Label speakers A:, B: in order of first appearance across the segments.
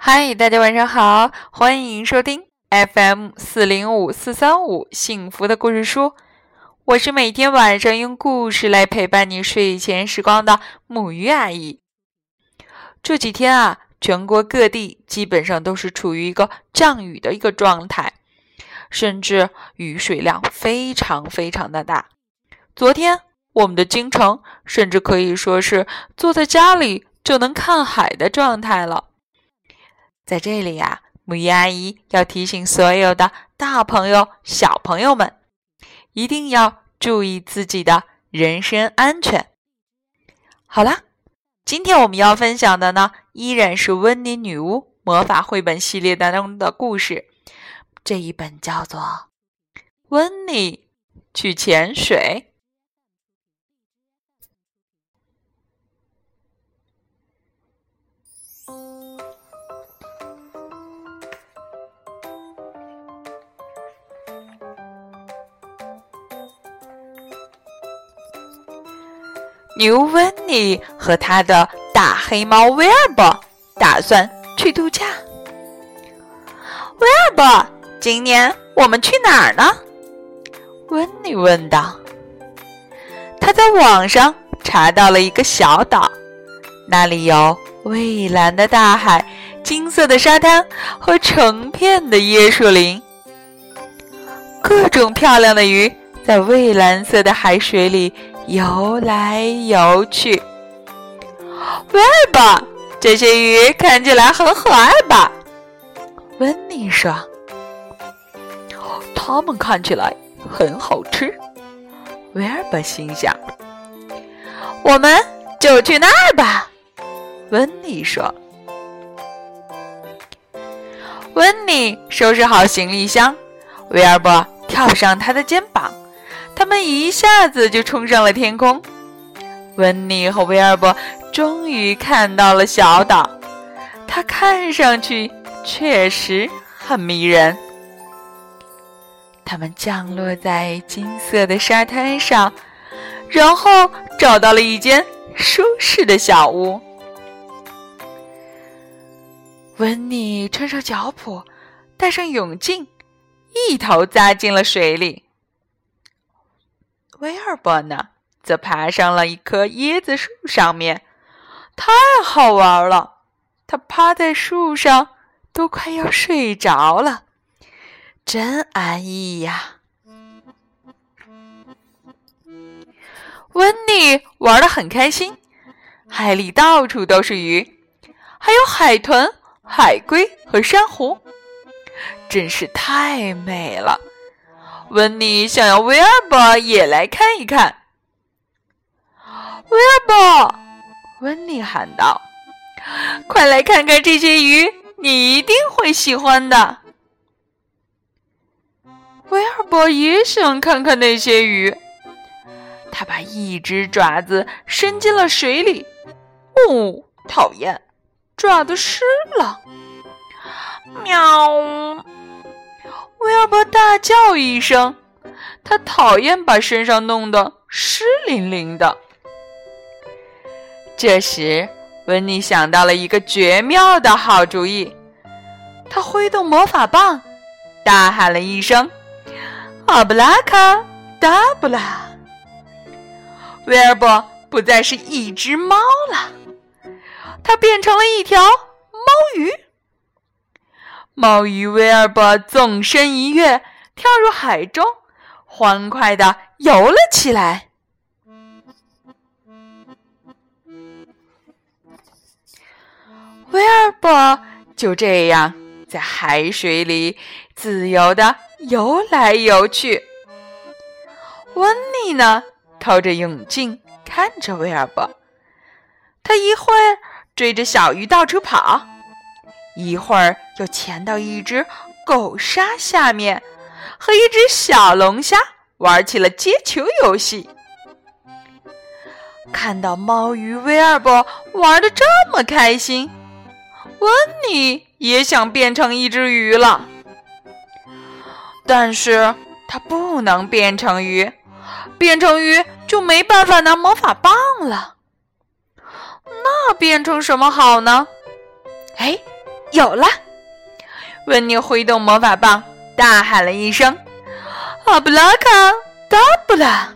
A: 嗨，大家晚上好，欢迎收听 FM 四零五四三五幸福的故事书。我是每天晚上用故事来陪伴你睡前时光的母鱼阿姨。这几天啊，全国各地基本上都是处于一个降雨的一个状态，甚至雨水量非常非常的大。昨天我们的京城甚至可以说是坐在家里就能看海的状态了。在这里呀，母鱼阿姨要提醒所有的大朋友、小朋友们，一定要注意自己的人身安全。好啦，今天我们要分享的呢，依然是温妮女巫魔法绘本系列当中的故事。这一本叫做《温妮去潜水》。牛温妮和他的大黑猫威尔伯打算去度假。威尔伯，今年我们去哪儿呢？温妮问道。他在网上查到了一个小岛，那里有蔚蓝的大海、金色的沙滩和成片的椰树林，各种漂亮的鱼在蔚蓝色的海水里。游来游去，威尔伯，这些鱼看起来很可爱吧？温妮说：“它们看起来很好吃。”威尔伯心想：“我们就去那儿吧。”温妮说。温妮收拾好行李箱，威尔伯跳上他的肩。他们一下子就冲上了天空。温妮和威尔伯终于看到了小岛，它看上去确实很迷人。他们降落在金色的沙滩上，然后找到了一间舒适的小屋。温妮穿上脚蹼，戴上泳镜，一头扎进了水里。威尔伯呢，则爬上了一棵椰子树上面，太好玩了。他趴在树上，都快要睡着了，真安逸呀。温妮玩的很开心，海里到处都是鱼，还有海豚、海龟和珊瑚，真是太美了。温妮想要威尔伯也来看一看。威尔伯，温妮喊道：“快来看看这些鱼，你一定会喜欢的。”威尔伯也想看看那些鱼，他把一只爪子伸进了水里。哦，讨厌，爪子湿了。喵。威尔伯大叫一声，他讨厌把身上弄得湿淋淋的。这时，温妮想到了一个绝妙的好主意，他挥动魔法棒，大喊了一声：“阿布拉卡达布拉！”威尔伯不再是一只猫了，它变成了一条猫鱼。猫鱼威尔伯纵身一跃，跳入海中，欢快地游了起来。威尔伯就这样在海水里自由地游来游去。温妮呢，透着泳镜看着威尔伯，他一会儿追着小鱼到处跑。一会儿又潜到一只狗鲨下面，和一只小龙虾玩起了接球游戏。看到猫鱼威尔伯玩的这么开心，温妮也想变成一只鱼了。但是它不能变成鱼，变成鱼就没办法拿魔法棒了。那变成什么好呢？哎。有了！温妮挥动魔法棒，大喊了一声：“阿布拉卡达布拉！”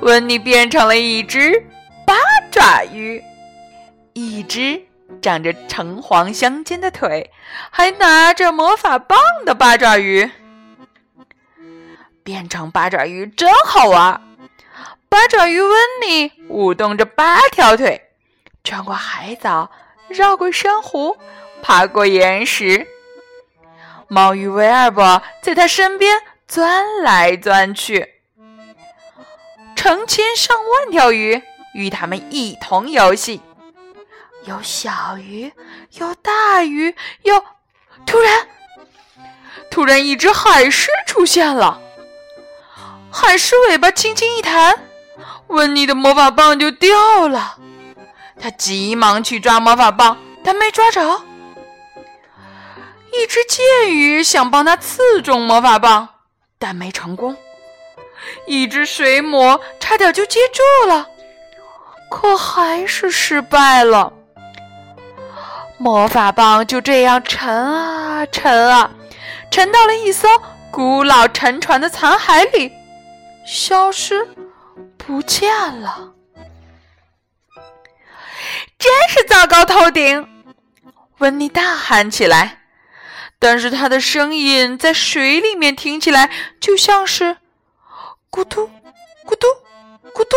A: 温妮变成了一只八爪鱼，一只长着橙黄相间的腿，还拿着魔法棒的八爪鱼。变成八爪鱼真好玩！八爪鱼温妮舞动着八条腿，穿过海藻，绕过珊瑚，爬过岩石。猫鱼威尔伯在他身边钻来钻去。成千上万条鱼与他们一同游戏，有小鱼，有大鱼，有……突然，突然，一只海狮出现了。海狮尾巴轻轻一弹，温妮的魔法棒就掉了。他急忙去抓魔法棒，但没抓着。一只剑鱼想帮他刺中魔法棒，但没成功。一只水母差点就接住了，可还是失败了。魔法棒就这样沉啊沉啊，沉到了一艘古老沉船的残骸里，消失不见了。真是糟糕透顶！温妮大喊起来，但是他的声音在水里面听起来就像是。咕嘟，咕嘟，咕嘟，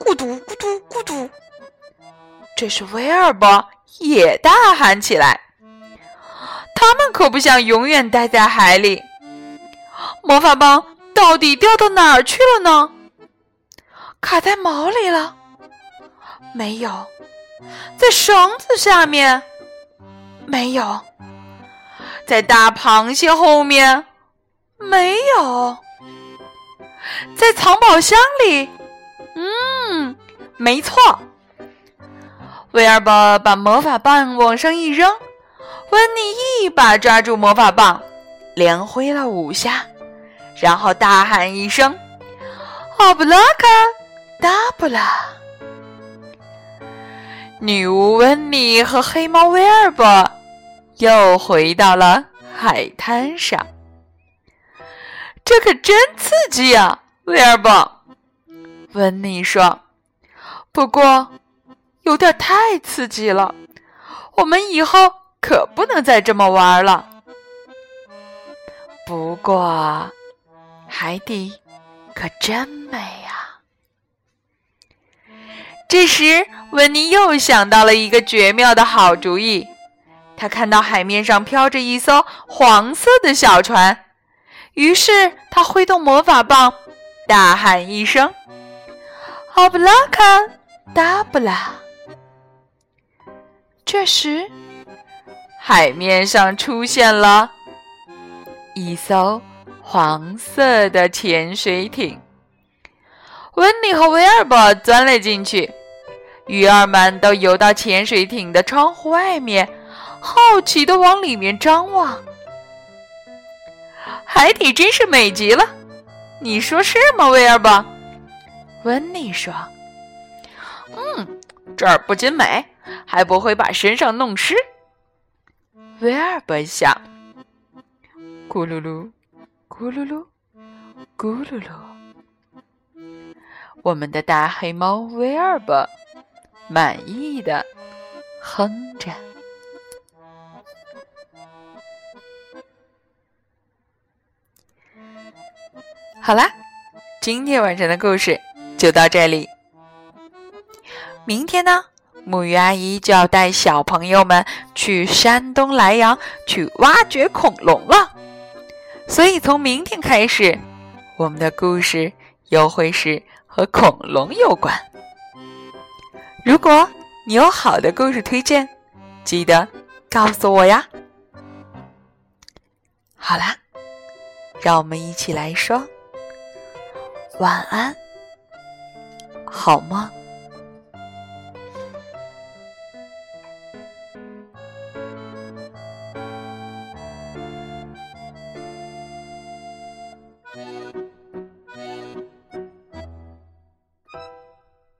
A: 咕嘟，咕嘟，咕嘟。这时，威尔伯也大喊起来。他们可不想永远待在海里。魔法棒到底掉到哪儿去了呢？卡在毛里了？没有。在绳子下面？没有。在大螃蟹后面？没有，在藏宝箱里。嗯，没错。威尔伯把魔法棒往上一扔，温妮一把抓住魔法棒，连挥了五下，然后大喊一声：“奥布拉卡达布拉！”女巫温妮和黑猫威尔伯又回到了海滩上。这可真刺激呀，威尔伯。温妮说：“不过，有点太刺激了。我们以后可不能再这么玩了。”不过，海底可真美呀。这时，温妮又想到了一个绝妙的好主意。他看到海面上飘着一艘黄色的小船。于是他挥动魔法棒，大喊一声：“奥布拉卡达布拉！”这时，海面上出现了一艘黄色的潜水艇。温妮和威尔伯钻了进去，鱼儿们都游到潜水艇的窗户外面，好奇的往里面张望。海底真是美极了，你说是吗，威尔伯？温妮说：“嗯，这儿不仅美，还不会把身上弄湿。”威尔伯想：“咕噜噜，咕噜噜，咕噜噜。”我们的大黑猫威尔伯满意的哼着。好啦，今天晚上的故事就到这里。明天呢，木鱼阿姨就要带小朋友们去山东莱阳去挖掘恐龙了。所以从明天开始，我们的故事又会是和恐龙有关。如果你有好的故事推荐，记得告诉我呀。好啦，让我们一起来说。晚安，好梦。